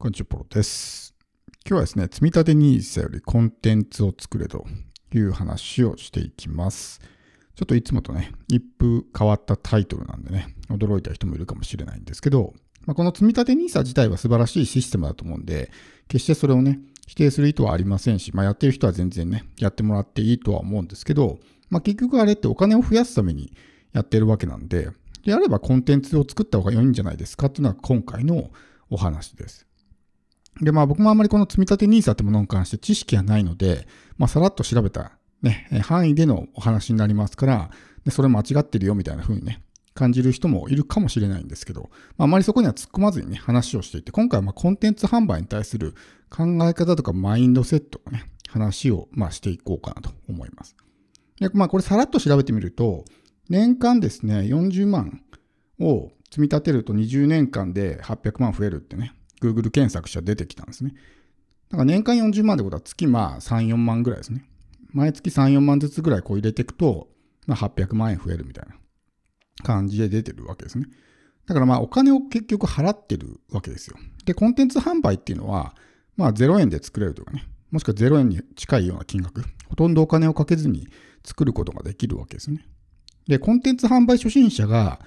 こんにちは、ポロです。今日はですね、積立 NISA よりコンテンツを作れという話をしていきます。ちょっといつもとね、一風変わったタイトルなんでね、驚いた人もいるかもしれないんですけど、まあ、この積立 NISA 自体は素晴らしいシステムだと思うんで、決してそれをね、否定する意図はありませんし、まあ、やってる人は全然ね、やってもらっていいとは思うんですけど、まあ、結局あれってお金を増やすためにやってるわけなんで、であればコンテンツを作った方が良いんじゃないですかっていうのが今回のお話です。で、まあ僕もあまりこの積み立て NISA ってものに関して知識がないので、まあさらっと調べたね、範囲でのお話になりますから、でそれ間違ってるよみたいな風にね、感じる人もいるかもしれないんですけど、まあ、あまりそこには突っ込まずにね、話をしていて、今回はまコンテンツ販売に対する考え方とかマインドセットのね、話をましていこうかなと思います。で、まあこれさらっと調べてみると、年間ですね、40万を積み立てると20年間で800万増えるってね、Google 検索したら出てきたんですね。だから年間40万ってことは月まあ3、4万ぐらいですね。毎月3、4万ずつぐらいこう入れていくと、まあ、800万円増えるみたいな感じで出てるわけですね。だからまあお金を結局払ってるわけですよ。で、コンテンツ販売っていうのは、まあ0円で作れるとかね、もしくは0円に近いような金額、ほとんどお金をかけずに作ることができるわけですね。で、コンテンツ販売初心者が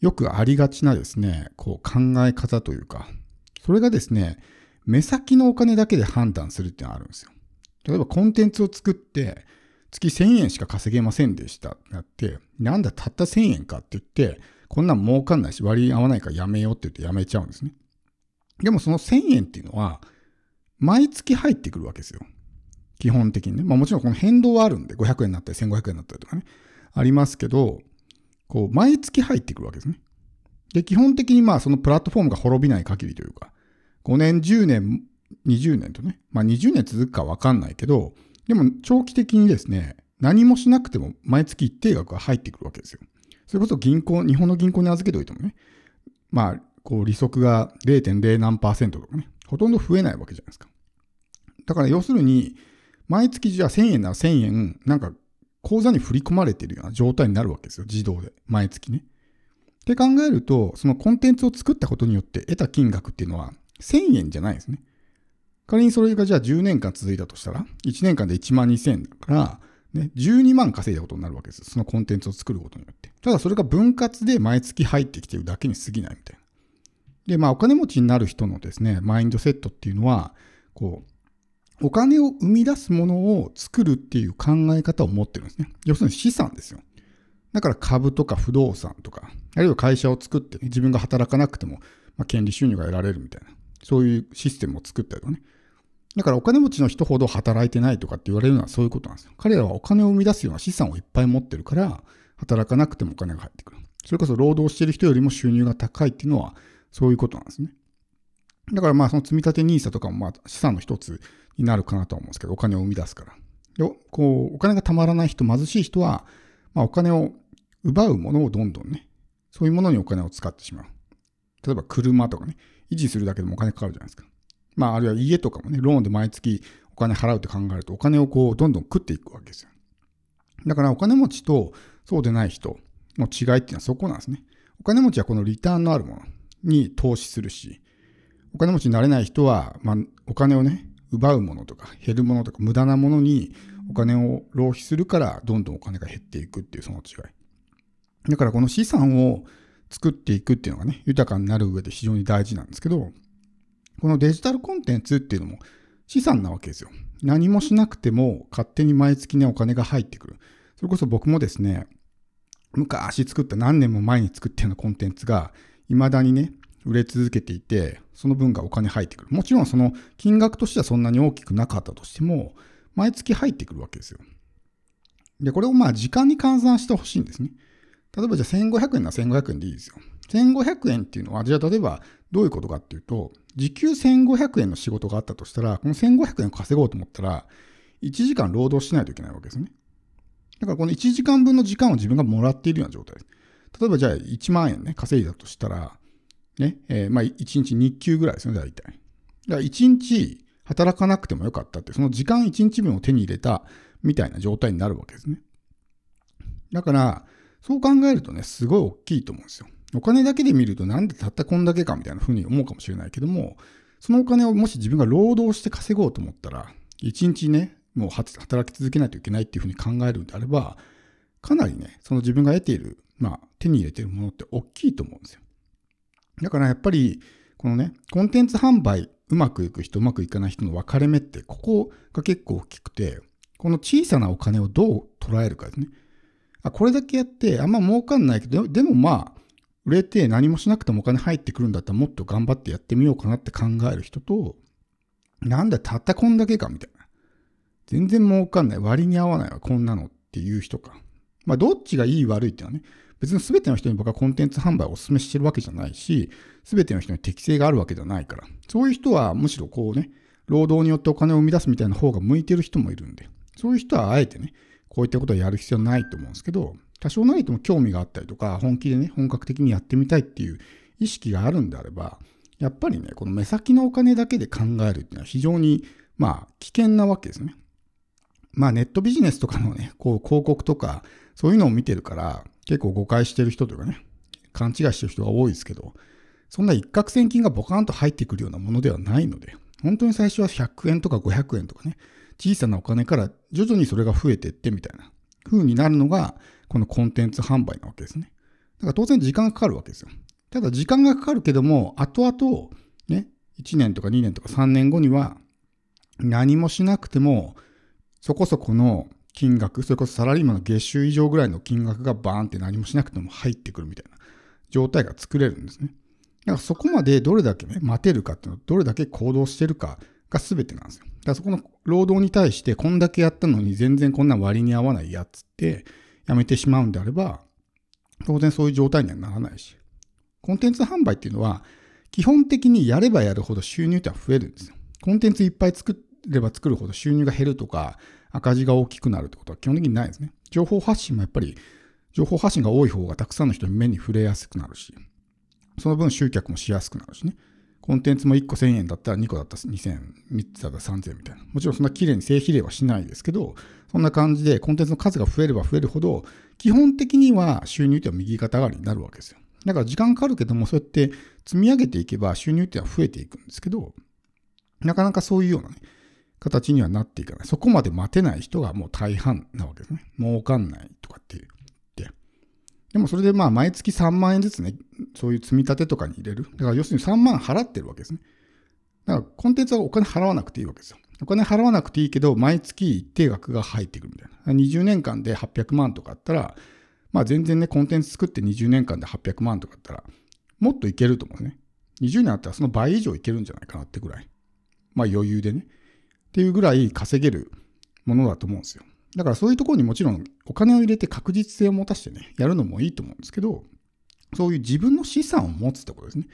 よくありがちなですね、こう考え方というか、それがですね、目先のお金だけで判断するっていうのがあるんですよ。例えばコンテンツを作って、月1000円しか稼げませんでしたってなって、なんだたった1000円かって言って、こんなん儲かんないし割り合わないからやめようって言ってやめちゃうんですね。でもその1000円っていうのは、毎月入ってくるわけですよ。基本的にね。まあもちろんこの変動はあるんで、500円になったり1500円になったりとかね、ありますけど、こう、毎月入ってくるわけですね。で、基本的にまあそのプラットフォームが滅びない限りというか、5年、10年、20年とね、まあ20年続くかわかんないけど、でも長期的にですね、何もしなくても毎月一定額が入ってくるわけですよ。それこそ銀行、日本の銀行に預けておいてもね、まあ、こう利息が0.0何パーセントとかね、ほとんど増えないわけじゃないですか。だから要するに、毎月じゃあ1000円なら1000円、なんか口座に振り込まれているような状態になるわけですよ、自動で。毎月ね。って考えると、そのコンテンツを作ったことによって得た金額っていうのは1000円じゃないですね。仮にそれがじゃあ10年間続いたとしたら、1年間で1万2000円だから、ね、12万稼いだことになるわけです。そのコンテンツを作ることによって。ただそれが分割で毎月入ってきてるだけに過ぎないみたいな。で、まあお金持ちになる人のですね、マインドセットっていうのは、こう、お金を生み出すものを作るっていう考え方を持ってるんですね。要するに資産ですよ。だから株とか不動産とか、あるいは会社を作って、自分が働かなくても、まあ、権利収入が得られるみたいな、そういうシステムを作ったりとかね。だからお金持ちの人ほど働いてないとかって言われるのはそういうことなんですよ。彼らはお金を生み出すような資産をいっぱい持ってるから、働かなくてもお金が入ってくる。それこそ労働してる人よりも収入が高いっていうのはそういうことなんですね。だからまあその積み立て NISA とかもまあ資産の一つになるかなと思うんですけど、お金を生み出すから。でこう、お金がたまらない人、貧しい人は、まあお金を奪うものをどんどんね、そういうものにお金を使ってしまう。例えば車とかね、維持するだけでもお金かかるじゃないですか。まあ、あるいは家とかもね、ローンで毎月お金払うって考えると、お金をこう、どんどん食っていくわけですよ。だから、お金持ちとそうでない人の違いっていうのはそこなんですね。お金持ちはこのリターンのあるものに投資するし、お金持ちになれない人は、まあ、お金をね、奪うものとか、減るものとか、無駄なものにお金を浪費するから、どんどんお金が減っていくっていうその違い。だから、この資産を作っていくっていうのがね、豊かになる上で非常に大事なんですけど、このデジタルコンテンツっていうのも資産なわけですよ。何もしなくても勝手に毎月ね、お金が入ってくる。それこそ僕もですね、昔作った何年も前に作ったようなコンテンツが未だにね、売れ続けていて、その分がお金入ってくる。もちろんその金額としてはそんなに大きくなかったとしても、毎月入ってくるわけですよ。で、これをまあ時間に換算してほしいんですね。例えばじゃあ1500円なら1500円でいいですよ。1500円っていうのは、じゃあ例えばどういうことかっていうと、時給1500円の仕事があったとしたら、この1500円を稼ごうと思ったら、1時間労働しないといけないわけですね。だからこの1時間分の時間を自分がもらっているような状態です。例えばじゃあ1万円ね、稼いだとしたら、ね、えー、まあ1日日給ぐらいですね、大体。だから1日働かなくてもよかったって、その時間1日分を手に入れたみたいな状態になるわけですね。だから、そう考えるとね、すごい大きいと思うんですよ。お金だけで見るとなんでたったこんだけかみたいな風に思うかもしれないけども、そのお金をもし自分が労働して稼ごうと思ったら、一日ね、もう働き続けないといけないっていうふうに考えるんであれば、かなりね、その自分が得ている、まあ、手に入れているものって大きいと思うんですよ。だからやっぱり、このね、コンテンツ販売、うまくいく人、うまくいかない人の分かれ目って、ここが結構大きくて、この小さなお金をどう捉えるかですね。あこれだけやって、あんま儲かんないけど、でもまあ、売れて何もしなくてもお金入ってくるんだったらもっと頑張ってやってみようかなって考える人と、なんだたったこんだけかみたいな。全然儲かんない。割に合わないわ、こんなのっていう人か。まあ、どっちがいい悪いっていうのはね、別に全ての人に僕はコンテンツ販売をお勧めしてるわけじゃないし、全ての人に適性があるわけじゃないから、そういう人はむしろこうね、労働によってお金を生み出すみたいな方が向いてる人もいるんで、そういう人はあえてね、こういったことをやる必要ないと思うんですけど、多少なりとも興味があったりとか、本気でね、本格的にやってみたいっていう意識があるんであれば、やっぱりね、この目先のお金だけで考えるっていうのは非常に、まあ、危険なわけですね。まあ、ネットビジネスとかのね、こう、広告とか、そういうのを見てるから、結構誤解してる人というかね、勘違いしてる人が多いですけど、そんな一攫千金がボカンと入ってくるようなものではないので、本当に最初は100円とか500円とかね、小さなお金から徐々にそれが増えていってみたいな風になるのが、このコンテンツ販売なわけですね。だから当然時間がかかるわけですよ。ただ時間がかかるけども、後々、ね、1年とか2年とか3年後には、何もしなくても、そこそこの金額、それこそサラリーマンの月収以上ぐらいの金額がバーンって何もしなくても入ってくるみたいな状態が作れるんですね。だからそこまでどれだけね、待てるかっていうのは、どれだけ行動してるかが全てなんですよ。だからそこの労働に対してこんだけやったのに全然こんな割に合わないやつってやめてしまうんであれば、当然そういう状態にはならないし。コンテンツ販売っていうのは、基本的にやればやるほど収入っては増えるんですよ。コンテンツいっぱい作れば作るほど収入が減るとか、赤字が大きくなるってことは基本的にないですね。情報発信もやっぱり、情報発信が多い方がたくさんの人に目に触れやすくなるし、その分集客もしやすくなるしね。コンテンツも1個1000円だったら2個だったら2000、3つだったら3000みたいな。もちろんそんな綺麗に正比例はしないですけど、そんな感じでコンテンツの数が増えれば増えるほど、基本的には収入っては右肩上がりになるわけですよ。だから時間かかるけども、そうやって積み上げていけば収入っては増えていくんですけど、なかなかそういうようなね、形にはなっていかない。そこまで待てない人がもう大半なわけですね。儲かんないとかって言って。でもそれでまあ毎月3万円ずつね、そういう積み立てとかに入れる。だから要するに3万払ってるわけですね。だからコンテンツはお金払わなくていいわけですよ。お金払わなくていいけど、毎月一定額が入ってくるみたいな。20年間で800万とかあったら、まあ全然ね、コンテンツ作って20年間で800万とかあったら、もっといけると思うね。20年あったらその倍以上いけるんじゃないかなってぐらい。まあ余裕でね。っていうぐらい稼げるものだと思うんですよ。だからそういうところにもちろんお金を入れて確実性を持たせてね、やるのもいいと思うんですけど、そういう自分の資産を持つってことですね。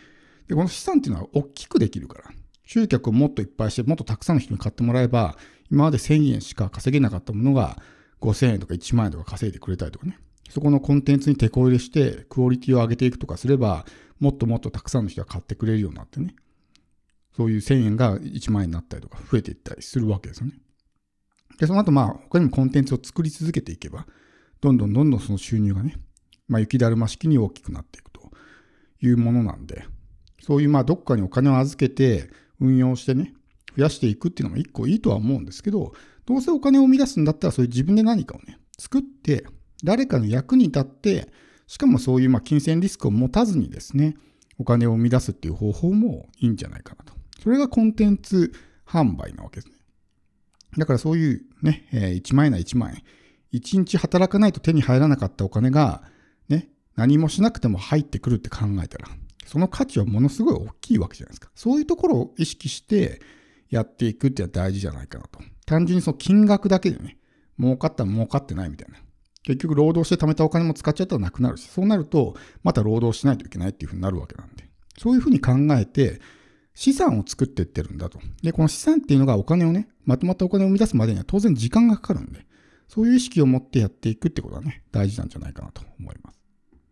で、この資産っていうのは大きくできるから、集客をもっといっぱいして、もっとたくさんの人に買ってもらえば、今まで1000円しか稼げなかったものが5000円とか1万円とか稼いでくれたりとかね。そこのコンテンツに手こ入れして、クオリティを上げていくとかすれば、もっともっとたくさんの人が買ってくれるようになってね。そういう1000円が1万円になったりとか増えていったりするわけですよね。で、その後まあ他にもコンテンツを作り続けていけば、どんどんどんどんその収入がね、まあ雪だるま式に大きくなっていくというものなんで、そういうまあどっかにお金を預けて運用してね、増やしていくっていうのも一個いいとは思うんですけど、どうせお金を生み出すんだったらそういう自分で何かをね、作って、誰かの役に立って、しかもそういうまあ金銭リスクを持たずにですね、お金を生み出すっていう方法もいいんじゃないかなと。それがコンテンツ販売なわけです。だからそういうね、え1万円な1万円。1日働かないと手に入らなかったお金が、ね、何もしなくても入ってくるって考えたら、その価値はものすごい大きいわけじゃないですか。そういうところを意識してやっていくっていうのは大事じゃないかなと。単純にその金額だけでね、儲かった儲かってないみたいな。結局労働して貯めたお金も使っちゃったらなくなるし、そうなるとまた労働しないといけないっていうふうになるわけなんで。そういうふうに考えて、資産を作っていってるんだと。で、この資産っていうのがお金をね、まとまったお金を生み出すまでには当然時間がかかるんで、そういう意識を持ってやっていくってことはね、大事なんじゃないかなと思います。